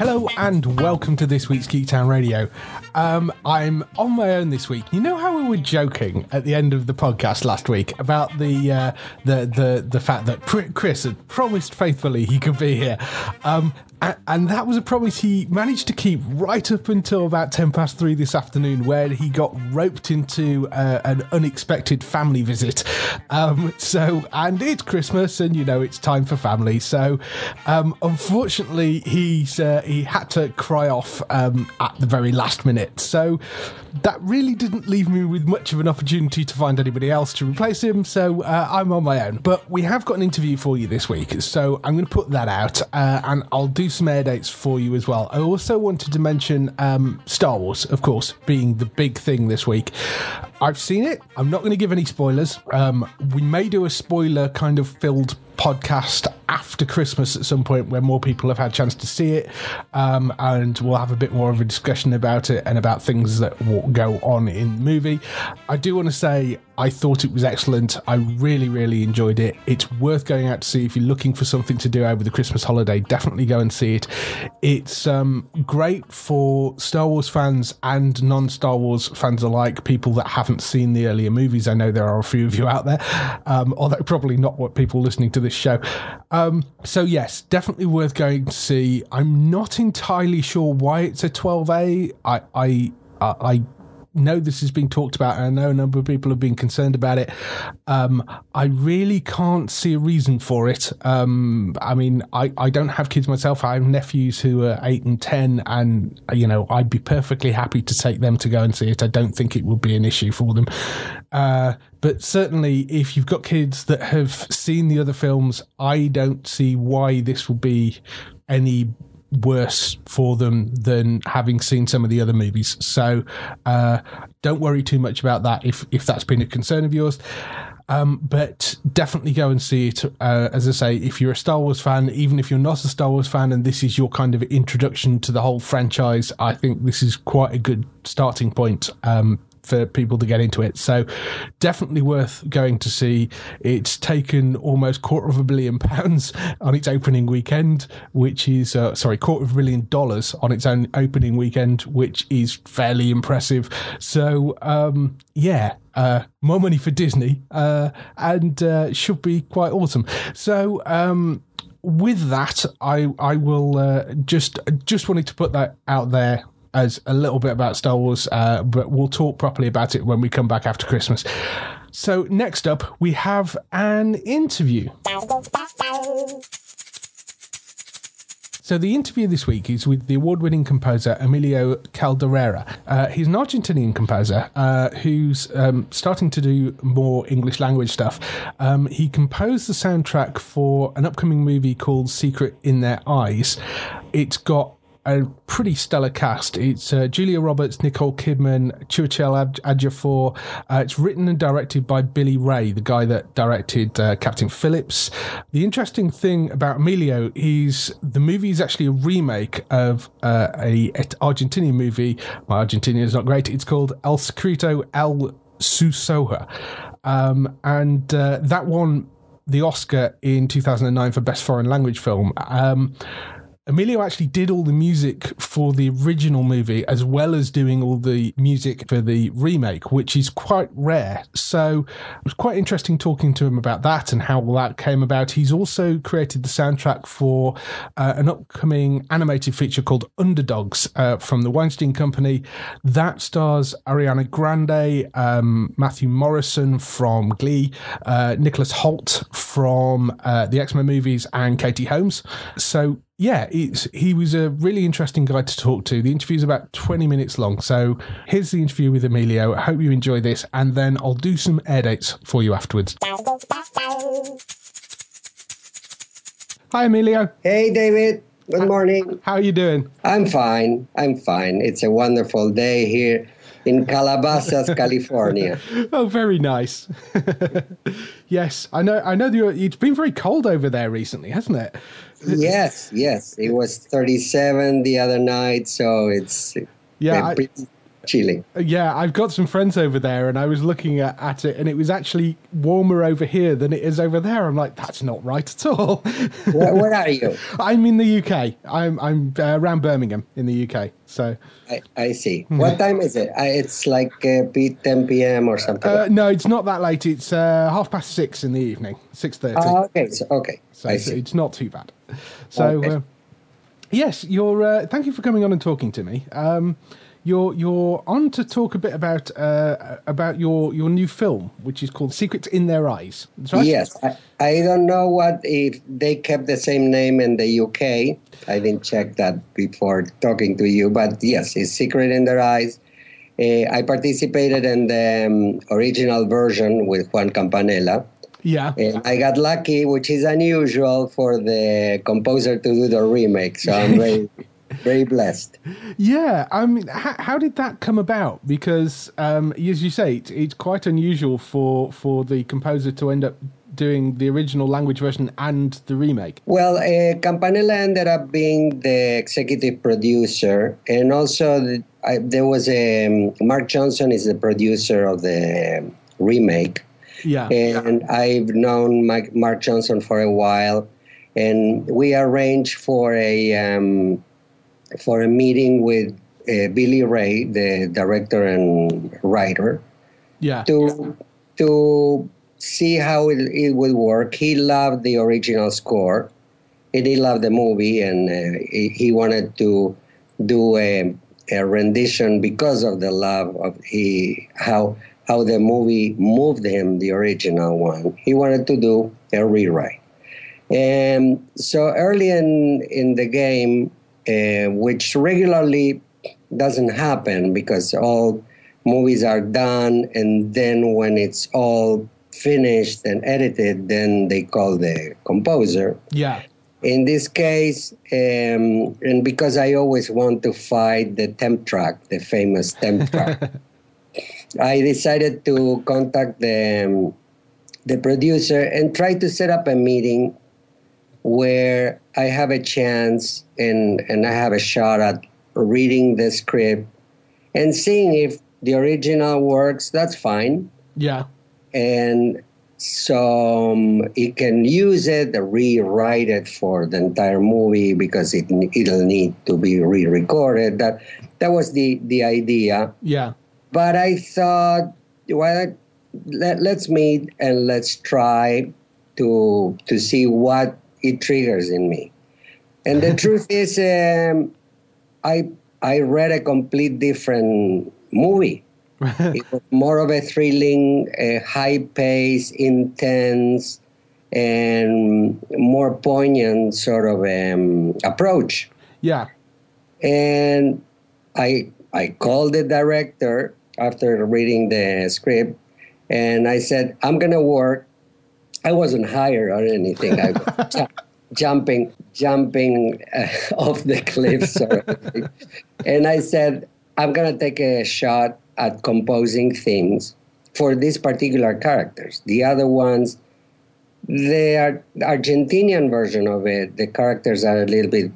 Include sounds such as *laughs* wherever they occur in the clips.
Hello and welcome to this week's Geek Town Radio. Um, I'm on my own this week. You know how we were joking at the end of the podcast last week about the uh, the the the fact that Chris had promised faithfully he could be here. Um, and that was a promise he managed to keep right up until about 10 past 3 this afternoon where he got roped into uh, an unexpected family visit. Um, so and it's christmas and you know it's time for family. So um, unfortunately he's uh, he had to cry off um, at the very last minute. So that really didn't leave me with much of an opportunity to find anybody else to replace him. So uh, i'm on my own. But we have got an interview for you this week. So i'm going to put that out uh, and i'll do some air dates for you as well. I also wanted to mention um, Star Wars, of course, being the big thing this week. I've seen it. I'm not going to give any spoilers. Um, we may do a spoiler kind of filled podcast after Christmas at some point where more people have had a chance to see it, um, and we'll have a bit more of a discussion about it and about things that will go on in the movie. I do want to say I thought it was excellent. I really, really enjoyed it. It's worth going out to see if you're looking for something to do over the Christmas holiday. Definitely go and see it. It's um, great for Star Wars fans and non-Star Wars fans alike. People that haven't seen the earlier movies. I know there are a few of you out there, um, although probably not what people listening to this show. Um, so yes, definitely worth going to see. I'm not entirely sure why it's a 12A. I I I know this has been talked about, and I know a number of people have been concerned about it. Um, I really can't see a reason for it. Um, I mean, I, I don't have kids myself. I have nephews who are eight and ten, and you know, I'd be perfectly happy to take them to go and see it. I don't think it would be an issue for them. Uh, but certainly, if you've got kids that have seen the other films, I don't see why this will be any worse for them than having seen some of the other movies. So uh, don't worry too much about that if if that's been a concern of yours. Um, but definitely go and see it. Uh, as I say, if you're a Star Wars fan, even if you're not a Star Wars fan, and this is your kind of introduction to the whole franchise, I think this is quite a good starting point um, for people to get into it. So definitely worth going to see. It's taken almost quarter of a billion pounds on its opening weekend, which is uh, sorry, quarter of a billion dollars on its own opening weekend, which is fairly impressive. So um, yeah, uh, more money for Disney, uh, and uh, should be quite awesome. So. Um, with that, I I will uh, just just wanted to put that out there as a little bit about Star Wars, uh, but we'll talk properly about it when we come back after Christmas. So, next up, we have an interview. So the interview this week is with the award-winning composer Emilio Kauderer. Uh, he's an Argentinian composer uh, who's um, starting to do more English language stuff. Um, he composed the soundtrack for an upcoming movie called Secret in Their Eyes. It's got a pretty stellar cast. It's uh, Julia Roberts, Nicole Kidman, Chiwetel Ejiofor. Uh, it's written and directed by Billy Ray, the guy that directed uh, Captain Phillips. The interesting thing about Emilio is the movie is actually a remake of uh, a, a Argentinian movie. My Argentinian is not great. It's called El Secreto El Susurro. Um, and uh, that won the Oscar in 2009 for Best Foreign Language Film. Um, Emilio actually did all the music for the original movie as well as doing all the music for the remake, which is quite rare. So it was quite interesting talking to him about that and how all that came about. He's also created the soundtrack for uh, an upcoming animated feature called Underdogs uh, from the Weinstein Company. That stars Ariana Grande, um, Matthew Morrison from Glee, uh, Nicholas Hoult from uh, the X Men movies, and Katie Holmes. So yeah, he was a really interesting guy to talk to. The interview is about 20 minutes long. So here's the interview with Emilio. I hope you enjoy this, and then I'll do some air dates for you afterwards. Hi, Emilio. Hey, David. Good morning. How are you doing? I'm fine. I'm fine. It's a wonderful day here in Calabasas, California. *laughs* Oh, very nice. *laughs* yes, I know. I know. It's been very cold over there recently, hasn't it? Yes, yes. It was 37 the other night, so it's yeah. I, chilling. Yeah, I've got some friends over there, and I was looking at, at it, and it was actually warmer over here than it is over there. I'm like, that's not right at all. where, where, are you? *laughs* I'm in the UK. I'm I'm uh, around Birmingham in the UK. So I, I see. What time is it? Uh, it's like uh, 10 p.m. or something. Uh, no, it's not that late. It's uh, half past six in the evening, six thirty. Oh, okay. So, okay. So it's, it's, not too bad. So. Okay. Uh, yes, you're. Uh, thank you for coming on and talking to me. Um, you're you're on to talk a bit about uh, about your your new film, which is called Secrets in Their Eyes. Right? Yes, I, I, don't know what if they kept the same name in the UK. I didn't check that before talking to you, but yes, it's Secret in Their Eyes. Uh, I participated in the um, original version with Juan Campanella. Yeah. I got lucky, which is unusual for the composer to do the remake. So I'm *laughs* very very blessed. Yeah, I mean, how, how did that come about? Because, um, as you say, it's, it's quite unusual for for the composer to end up doing the original language version and the remake? Well, uh, Campanella ended up being the executive producer, and also the, I, there was a um, Mark Johnson is the producer of the remake. Yeah, and I've known Mike, Mark Johnson for a while, and we arranged for a um, for a meeting with uh, Billy Ray, the director and writer. Yeah. To to see how it, it would work. He loved the original score, and he loved the movie, and uh, he, he, wanted to do a, a rendition because of the love of he how how the movie moved him, the original one. He wanted to do a rewrite. And so early in, in the game, uh, which regularly doesn't happen because all movies are done and then when it's all finished and edited then they call the composer. Yeah. In this case um, and because i always want to fight the temp track the famous temp *laughs* track i decided to contact the, um, the producer and try to set up a meeting where I have a chance and, and I have a shot at reading the script and seeing if the original works, that's fine. Yeah. And so um, it can use it, rewrite it for the entire movie because it it'll need to be re-recorded. That that was the the idea. Yeah. But I thought, well, let, let's meet and let's try to to see what it triggers in me. And the *laughs* truth is, um, I I read a complete different movie. *laughs* it was more of a thrilling, uh, high pace, intense, and more poignant sort of um, approach. Yeah. And I I called the director after reading the script, and I said, "I'm gonna work I wasn't hired or anything. I *laughs* jumping, jumping uh, *laughs* off the cliff, sort of And I said, I'm going to take a shot at composing things for these particular characters. The other ones, the Argentinian version of it, the characters are a little bit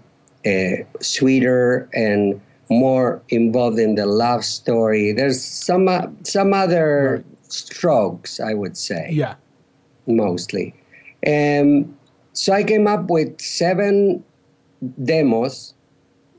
uh, sweeter and more involved in the love story. There's some uh, some other right. strokes, I would say. Yeah mostly. Um, so I came up with seven demos,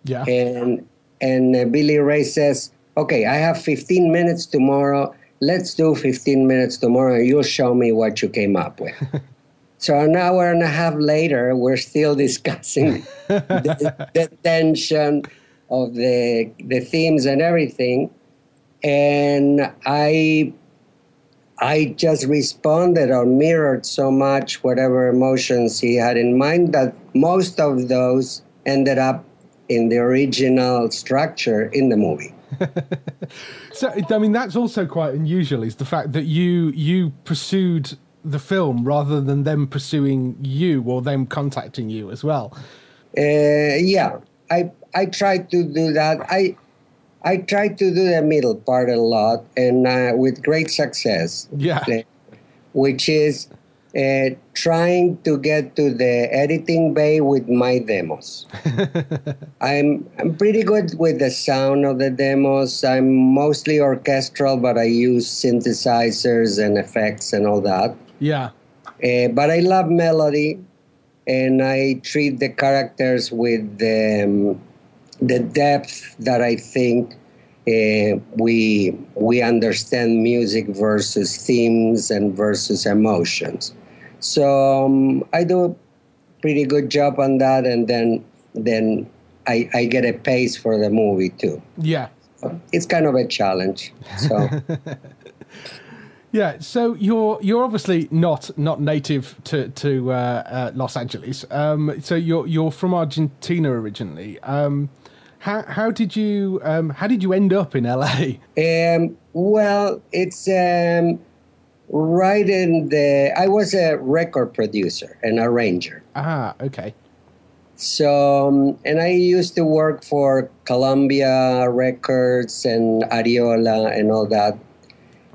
Yeah. and and uh, Billy Ray says, "Okay, I have 15 minutes tomorrow. Let's do 15 minutes tomorrow, you'll show me what you came up with." *laughs* so an hour and a half later, we're still *laughs* discussing the, the tension of the the themes and everything, and I I just responded or mirrored so much whatever emotions he had in mind that most of those ended up in the original structure in the movie. *laughs* So I mean, that's also quite unusual. Is the fact that you you pursued the film rather than them pursuing you or them contacting you as well. Uh, yeah, I I tried to do that. I I tried to do the middle part a lot and uh, with great success. Yeah. which is uh, trying to get to the editing bay with my demos. *laughs* I'm I'm pretty good with the sound of the demos. I'm mostly orchestral, but I use synthesizers and effects and all that. Yeah. Uh, but I love melody, and I treat the characters with the, um, the depth that I think uh, we we understand music versus themes and versus emotions. So um, I do a pretty good job on that, and then then I, I get a pace for the movie too. Yeah. It's kind of a challenge. So. *laughs* Yeah, so you're you're obviously not not native to to uh, uh, Los Angeles. Um, so you're you're from Argentina originally. Um, how how did you um, how did you end up in LA? Um, well, it's um, right in the. I was a record producer and arranger. Ah, okay. So, um, and I used to work for Columbia Records and Ariola and all that.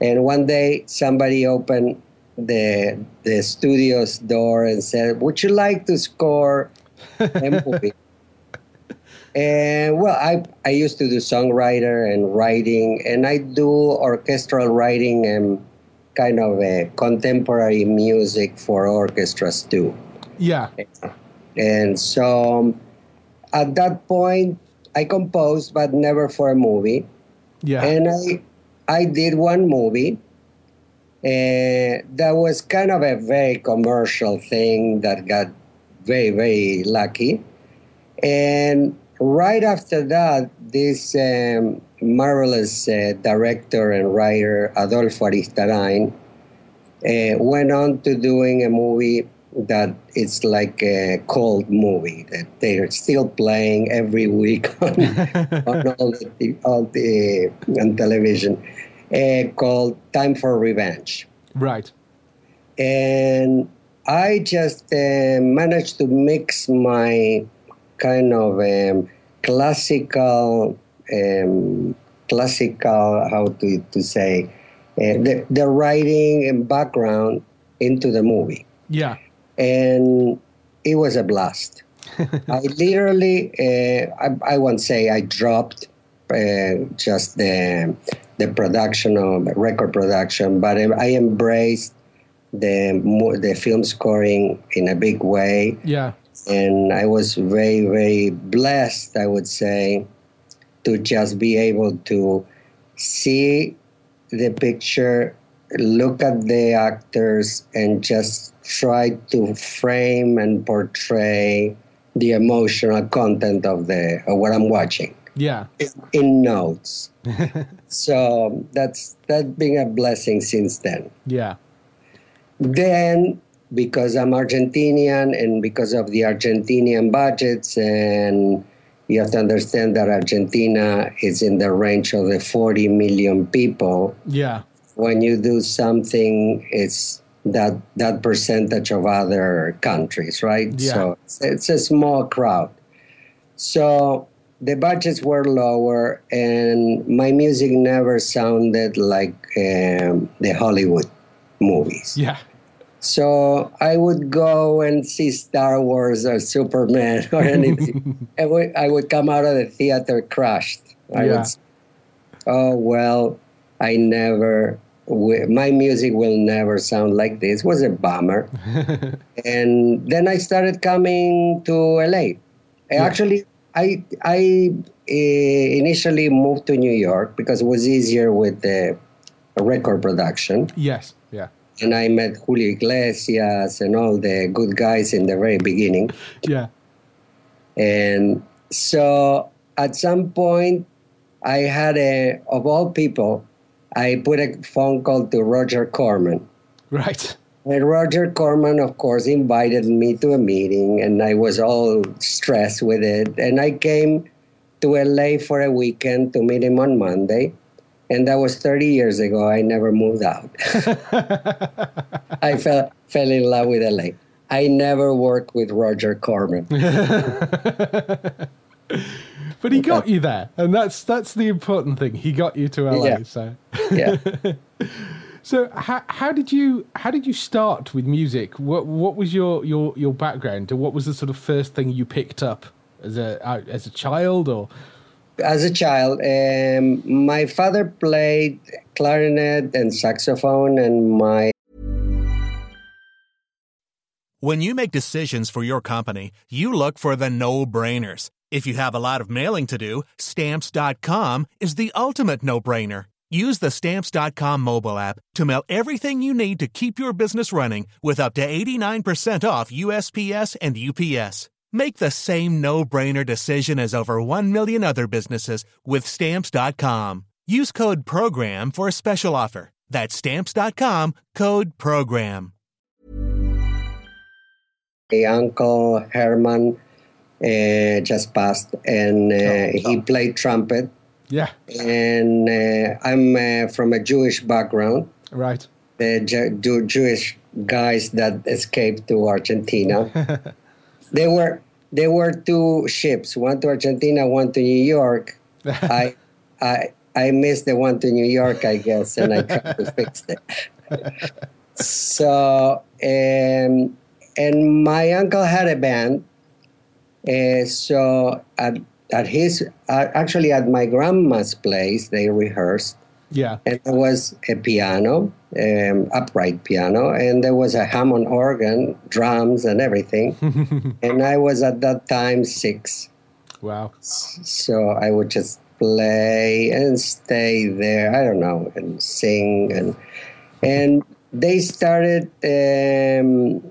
And one day, somebody opened the the studio's door and said, "Would you like to score a *laughs* movie?" And well, I I used to do songwriter and writing, and I do orchestral writing and kind of a contemporary music for orchestras too. Yeah, And so um, at that point, I composed, but never for a movie. yeah, And I, I did one movie. Uh, that was kind of a very commercial thing that got very, very lucky. And right after that, this um, marvelous uh, director and writer, Adolfo Aristarain, uh, went on to doing a movie that it's like a cold movie that they're still playing every week *laughs* on, on all the, all the on television uh, called Time for Revenge. right. And I just uh, managed to mix my kind of um, classical, um, classical, how to, to say, uh, the, the writing and background into the movie. Yeah, and it was a blast. *laughs* I literally, uh, I, I won't say I dropped uh, just the the production of record production, but I embraced the the film scoring in a big way, yeah, and I was very very blessed. I would say to just be able to see the picture, look at the actors, and just try to frame and portray the emotional content of the of what I'm watching yeah, in notes. *laughs* so that's that's been a blessing since then. yeah, Then, because I'm Argentinian and because of the Argentinian budgets, and you have to understand that Argentina is in the range of the 40 million people. yeah, When you do something, it's that that percentage of other countries, right? Yeah. So it's, it's a small crowd. So the budgets were lower, and my music never sounded like um, the Hollywood movies. yeah, So I would go and see Star Wars or Superman *laughs* or anything. *laughs* and we- I would come out of the theater crushed. I Yeah. would say, oh, well, I never, my music will never sound like this. It was a bummer. *laughs* and then I started coming to LA. Actually, I I uh, initially moved to New York because it was easier with the record production, Yes. Yeah. And I met Julio Iglesias and all the good guys in the very beginning. Yeah. And so at some point, I had a, of all people, I put a phone call to Roger Corman. Right. And Roger Corman, of course, invited me to a meeting, and I was all stressed with it. And I came to LA for a weekend to meet him on Monday. And that was 30 years ago. I never moved out. *laughs* I fell, fell in love with LA. I never worked with Roger Corman. *laughs* But he got you there, and that's that's the important thing. He got you to LA. Yeah. So, Yeah. *laughs* so how, how did you how did you start with music? What what was your your your background, what was the sort of first thing you picked up as a uh, as a child, or as a child, um, my father played clarinet and saxophone, and my When you make decisions for your company, you look for the no brainers. If you have a lot of mailing to do, stamps.com is the ultimate no brainer. Use the stamps.com mobile app to mail everything you need to keep your business running with up to 89% off USPS and UPS. Make the same no brainer decision as over 1 million other businesses with stamps.com. Use code PROGRAM for a special offer. That's stamps.com code PROGRAM. My uncle Herman uh, just passed, and uh, he played trumpet. yeah, And uh, I'm uh, from a Jewish background. right, the Ju- Ju- Jewish guys that escaped to Argentina. *laughs* there were there were two ships, one to Argentina, one to New York. *laughs* I I I missed the one to New York, I guess, and I tried to fix it. So um, and my uncle had a band. Uh, so at at his uh, actually at my grandma's place, they rehearsed yeah, and there was a piano, um, upright piano, and there was a Hammond organ, drums, and everything. *laughs* and I was at that time six, wow, so I would just play and stay there. I don't know, and sing, and and they started um,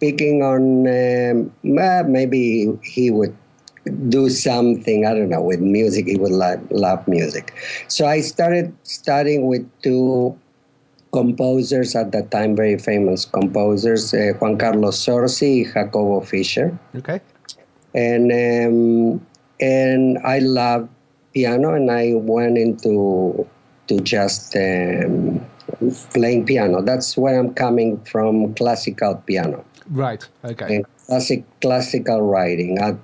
picking on um, well, maybe he would do something i don't know with music he would love, love music. So i started studying with two composers at that time very famous composers uh, juan carlos Zorzi jacobo fischer. Okay, and um, and I love piano, and I went into to just um, playing piano. That's where I'm coming from, classical piano. Right, okay, and classic classical writing. At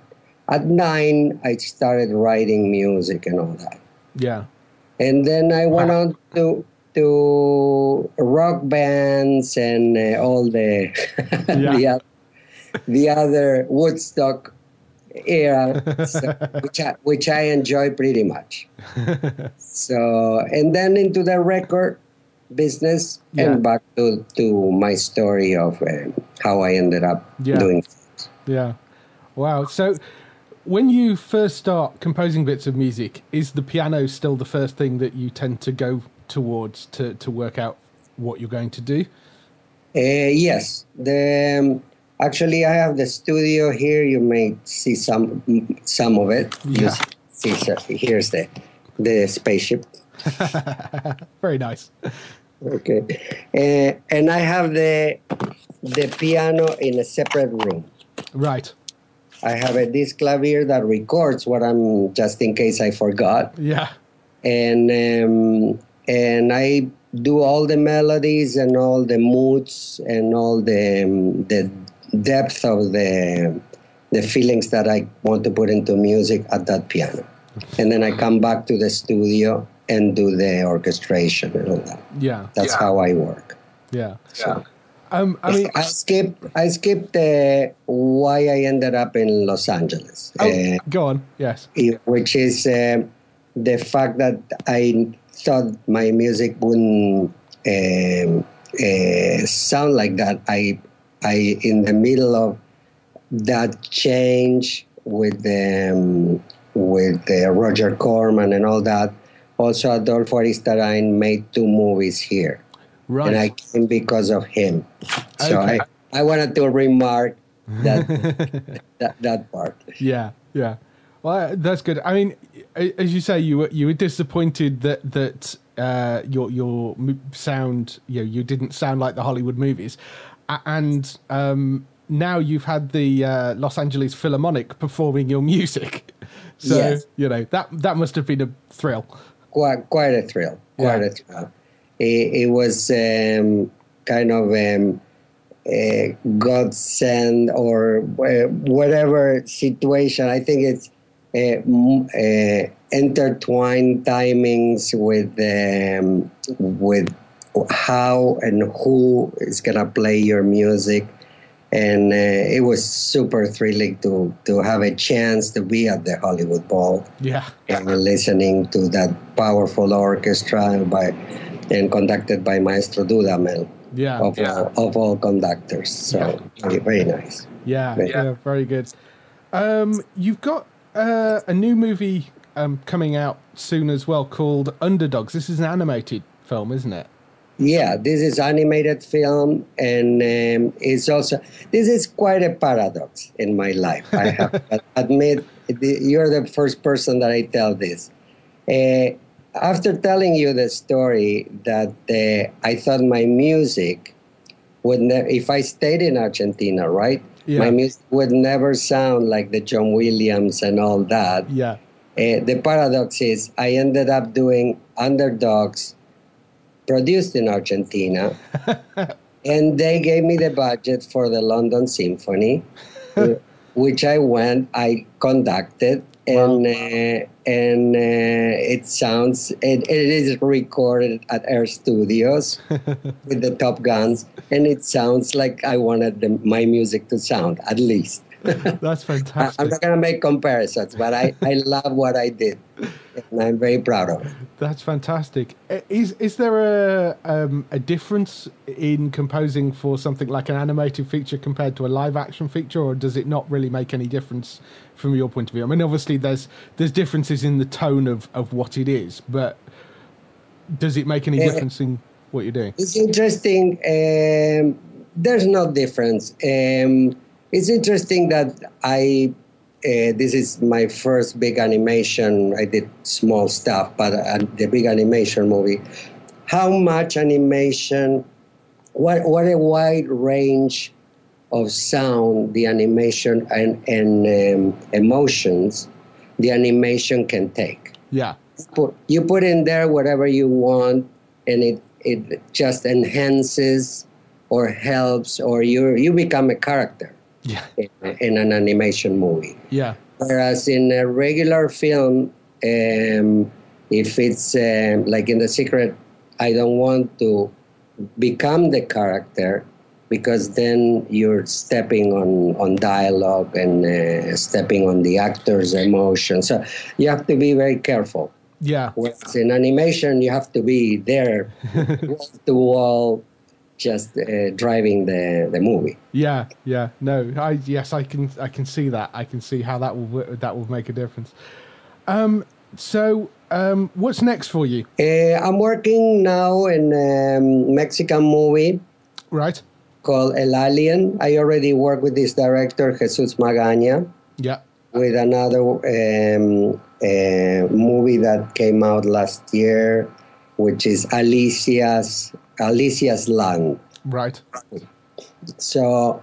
at nine, I started writing music and all that, yeah, and then I went on to to rock bands and uh, all the *laughs* the, oth- the other Woodstock era, so, *laughs* which I, which I enjoy pretty much. *laughs* so and then into the record business Yeah. and back to to my story of uh, how I ended up Yeah. doing. Things. Yeah. Wow. So, when you first start composing bits of music, is the piano still the first thing that you tend to go towards to to work out what you're going to do? Uh, yes, the um, actually I have the studio here. You may see some some of it. Yeah. see, here's the the spaceship. *laughs* Very nice. Okay, uh, and I have the the piano in a separate room. Right. I have a Disklavier that records what I'm just in case I forgot, Yeah. and um, and I do all the melodies and all the moods and all the um, the depth of the the feelings that I want to put into music at that piano, and then I come back to the studio and do the orchestration and all that. Yeah. That's how I work. Yeah. Um. I mean. I skipped I skipped uh, why I ended up in Los Angeles. Oh, Uh, go on. Yes. which is uh, the fact that I thought my music wouldn't um, uh, sound like that. I, I, in the middle of that change with um, with Roger Corman and all that. Also, Adolfo Aristarain made two movies here, Right. and I came because of him. So Okay. I, I wanted to remark that *laughs* that, that part. Yeah, yeah. Well, that's good. I mean, as you say, you were you were disappointed that that uh, your your sound, you know, you didn't sound like the Hollywood movies, and um, now you've had the uh, Los Angeles Philharmonic performing your music. *laughs* So Yes. you know that that must have been a thrill. quite quite a thrill. Quite Yeah. a thrill. It, it was um, kind of um, a godsend or uh, whatever situation. I think it's uh, uh, intertwined timings with um, with how and who is gonna play your music. And uh, it was super thrilling to, to have a chance to be at the Hollywood Bowl Yeah, and listening to that powerful orchestra by and conducted by Maestro Dudamel yeah, of, all, of all conductors. So very, very nice. yeah, Yeah. yeah. Very good. Um, you've got uh, a new movie um, coming out soon as well called Underdogs. This is an animated film, isn't it? Yeah, this is animated film, and um, it's also this is quite a paradox in my life. I have *laughs* to admit, you're the first person that I tell this. Uh, after telling you the story that uh, I thought my music would, ne- if I stayed in Argentina, right, Yeah. my music would never sound like the John Williams and all that. Yeah. Uh, the paradox is I ended up doing underdogs produced in Argentina, *laughs* and they gave me the budget for the London Symphony, *laughs* which I went, I conducted, and uh, and uh, it sounds it, it is recorded at Air Studios *laughs* with the Top Guns, and it sounds like I wanted the, my music to sound at least. *laughs* That's fantastic. I'm not gonna make comparisons, but I, I love what I did, and I'm very proud of it. That's fantastic. Is is there a um, a difference in composing for something like an animated feature compared to a live action feature, or does it not really make any difference from your point of view? I mean, obviously there's there's differences in the tone of of what it is, but does it make any Uh, difference in what you're doing? It's interesting. Um, there's no difference. Um, it's interesting that I. Uh, this is my first big animation. I did small stuff, but uh, the big animation movie. How much animation? What what a wide range of sound the animation and and um, emotions the animation can take Yeah, put you put in there whatever you want and it it just enhances or helps or you you become a character yeah, in, in an animation movie. Yeah, whereas in a regular film um, if it's um, like in the secret i don't want to become the character because then you're stepping on, on dialogue and uh, stepping on the actor's emotion. So you have to be very careful. Yeah, Whereas in animation, you have to be there, *laughs* wall to wall, just uh, driving the, the movie. yeah, yeah. No, I yes, I can I can see that. I can see how that will that will make a difference. Um, so um, what's next for you? Uh, I'm working now in a um, Mexican movie Right. called El Alien. I already work with this director, Jesus Magaña, Yeah. with another um, uh, movie that came out last year, which is Alicia's Alicia's Land. Right. So,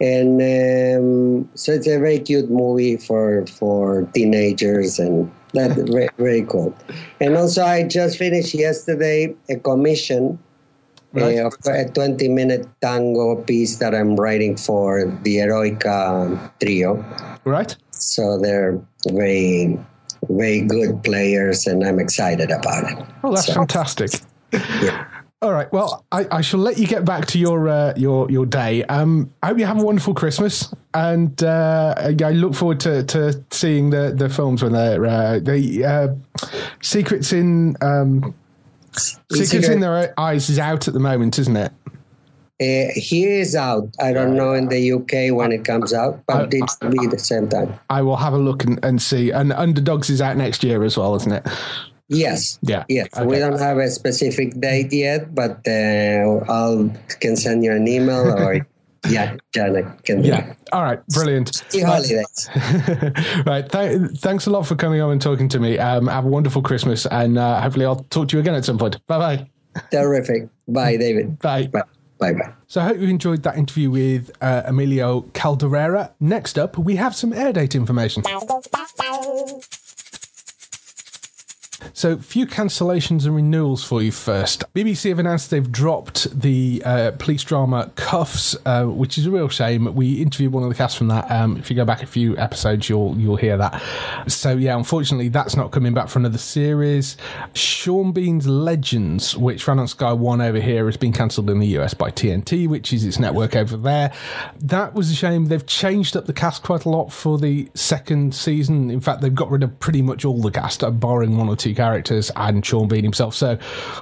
and um, so it's a very cute movie for for teenagers, and that *laughs* very, very cool. And also, I just finished yesterday a commission Right. uh, of a 20 minute tango piece that I'm writing for the Eroica trio. Right. So they're very very good players, and I'm excited about it. Oh, that's So, fantastic. yeah. All right. Well, I, I shall let you get back to your uh, your your day. Um, I hope you have a wonderful Christmas, and uh, I look forward to, to seeing the, the films when they're uh, the uh, secrets in um, secrets Secret- in their eyes is out at the moment, isn't it? Uh, he is out. I don't know in the UK when it comes out, but I- it be the same time. I will have a look and, and see. And Underdogs is out next year as well, isn't it? Yes. Yeah. Yes. Okay. We don't have a specific date yet, but uh, I'll can send you an email *laughs* or yeah, Janet can. Yeah. All right. Brilliant. Happy holidays. *laughs* right. Th- thanks a lot for coming on and talking to me. Um, have a wonderful Christmas, and uh, hopefully I'll talk to you again at some point. Bye bye. Terrific. Bye, David. Bye. Bye. Bye. Bye. So I hope you enjoyed that interview with uh, Emilio Kauderer. Next up, we have some air date information. So, a few cancellations and renewals for you first. BBC have announced they've dropped the uh, police drama Cuffs, uh, which is a real shame. We interviewed one of the cast from that. Um, if you go back a few episodes, you'll you'll hear that. So, yeah, unfortunately, that's not coming back for another series. Sean Bean's Legends, which ran on Sky One over here, has been cancelled in the US by TNT, which is its network over there. That was a shame. They've changed up the cast quite a lot for the second season. In fact, they've got rid of pretty much all the cast, uh, barring one or two characters and Sean Bean himself. So,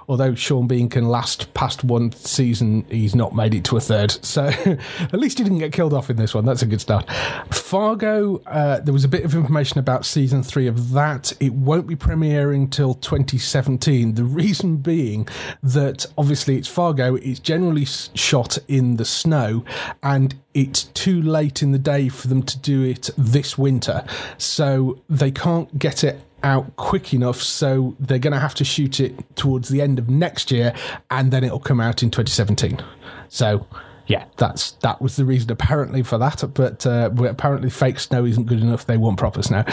although Sean Bean can last past one season, he's not made it to a third. So, *laughs* at least he didn't get killed off in this one. That's a good start. Fargo, uh, there was a bit of information about season three of that. It won't be premiering till 2017. The reason being that obviously it's Fargo, it's generally shot in the snow, and it's too late in the day for them to do it this winter. So they can't get it out quick enough, so they're going to have to shoot it towards the end of next year, and then it'll come out in 2017. So. Yeah, that's that was the reason apparently for that, but, uh, apparently fake snow isn't good enough. They want proper snow.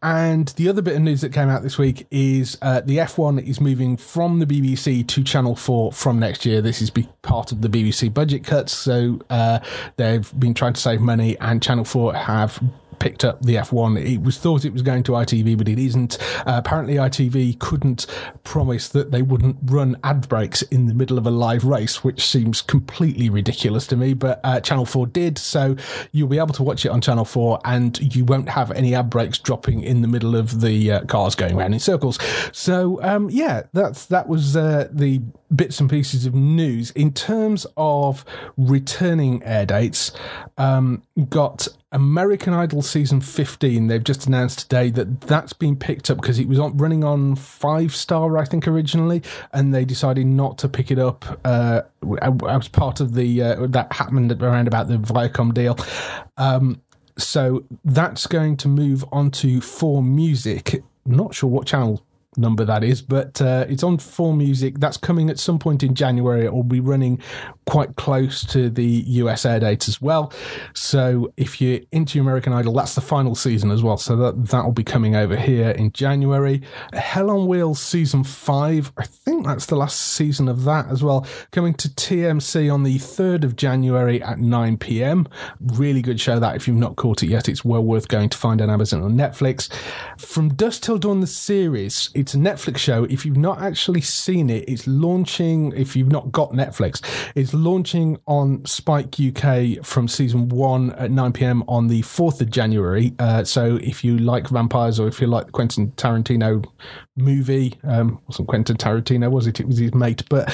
And the other bit of news that came out this week is uh, the F1 is moving from the BBC to Channel Four from next year. This is part of the BBC budget cuts, so uh, they've been trying to save money, and Channel Four have picked up the F1. It was thought it was going to ITV, but it isn't. Uh, apparently, ITV couldn't promise that they wouldn't run ad breaks in the middle of a live race, which seems completely ridiculous to me. But uh, Channel 4 did, so you'll be able to watch it on Channel 4 and you won't have any ad breaks dropping in the middle of the uh, cars going around in circles. So, um, yeah, that's that was uh, the bits and pieces of news. In terms of returning air dates, um, got American Idol season 15. They've just announced today that that's been picked up because it was on, running on Five Star, I think, originally, and they decided not to pick it up uh, as part of the uh, that happened around about the Viacom deal. Um, so that's going to move on to Four Music. Not sure what channel number that is, but uh, it's on Four Music. That's coming at some point in January. It will be running quite close to the US air dates as well. So if you're into American Idol, that's the final season as well. So that that will be coming over here in January. Hell on Wheels season five. I think that's the last season of that as well. Coming to TMC on the third of January at 9 p.m. Really good show that if you've not caught it yet, it's well worth going to find on Amazon or Netflix. From Dusk Till Dawn, the series, it's a Netflix show. If you've not actually seen it, it's launching. If you've not got Netflix, it's launching on Spike UK from season one at 9 p.m. on the 4th of January. Uh, so if you like vampires or if you like the Quentin Tarantino movie, um, wasn't Quentin Tarantino, was it? It was his mate. But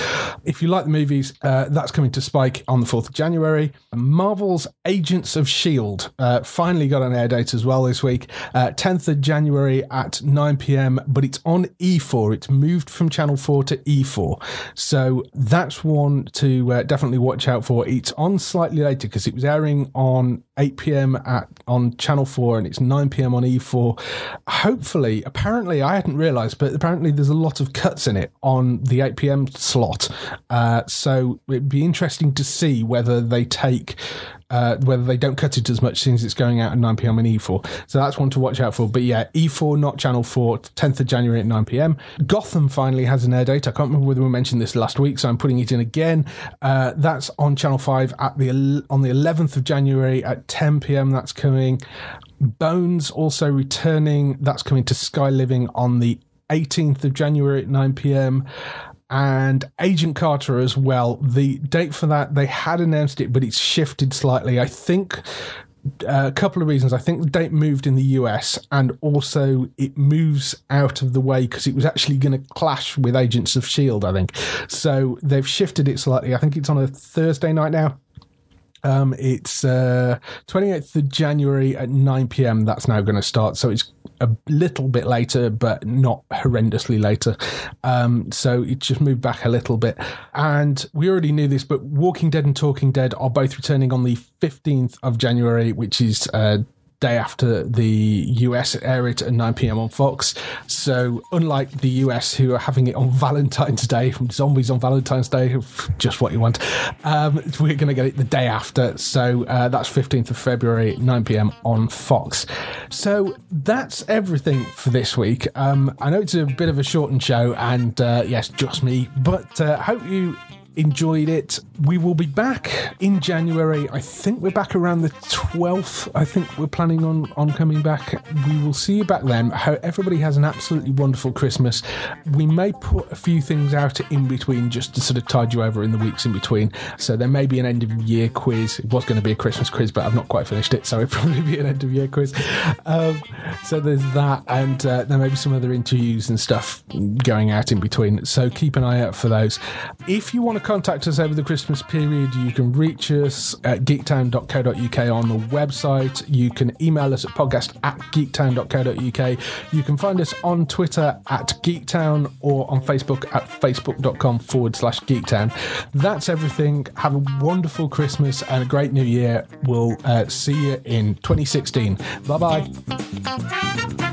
if you like the movies, uh, that's coming to Spike on the 4th of January. Marvel's Agents of S.H.I.E.L.D. Uh, finally got an air date as well this week, uh, 10th of January at 9 p.m., but it's on E4. It's moved from Channel 4 to E4. So that's one to uh, definitely watch out for. It's on slightly later because it was airing on 8 p.m. at on Channel 4 and it's 9 p.m. on E4. Hopefully, apparently, I hadn't realized, but apparently there's a lot of cuts in it on the 8 p.m. slot. Uh, so it'd be interesting to see whether they take uh, whether they don't cut it as much since it's going out at 9 p.m. on E4. So that's one to watch out for. But yeah, E4, not Channel 4, 10th of January at 9 p.m. Gotham finally has an air date. I can't remember whether we mentioned this last week, so I'm putting it in again. Uh, that's on Channel 5 at the on the 11th of January at 10 p.m. That's coming. Bones also returning. That's coming to Sky Living on the 18th of January at 9 p.m and Agent Carter as well. The date for that, they had announced it, but it's shifted slightly. I think a couple of reasons. I think the date moved in the US, and also it moves out of the way because it was actually going to clash with Agents of S.H.I.E.L.D., I think. So they've shifted it slightly. I think it's on a Thursday night now. Um, it's uh, 28th of January at 9 p.m. That's now going to start. So it's a little bit later, but not horrendously later. Um, so it just moved back a little bit. And we already knew this, but Walking Dead and Talking Dead are both returning on the 15th of January, which is uh, day after the US air it at 9 p.m. on Fox. So, unlike the US, who are having it on Valentine's Day, from zombies on Valentine's Day, *laughs* just what you want, um, we're going to get it the day after. So, uh, that's 15th of February, 9 p.m. on Fox. So, that's everything for this week. Um, I know it's a bit of a shortened show, and uh, yes, just me, but uh, hope you enjoyed it. We will be back in January. I think we're back around the 12th. I think we're planning on, on coming back. We will see you back then. How everybody has an absolutely wonderful Christmas. We may put a few things out in between just to sort of tide you over in the weeks in between. So there may be an end of year quiz. It was going to be a Christmas quiz, but I've not quite finished it. So it'll *laughs* probably be an end of year quiz. Um, so there's that. And uh, there may be some other interviews and stuff going out in between. So keep an eye out for those. If you want to contact us over the Christmas period, you can reach us at geektown.co.uk on the website. You can email us at podcast at geektown.co.uk. You can find us on Twitter at geektown or on Facebook at facebook.com forward slash geektown. That's everything. Have a wonderful Christmas and a great new year. We'll uh, see you in 2016. Bye bye.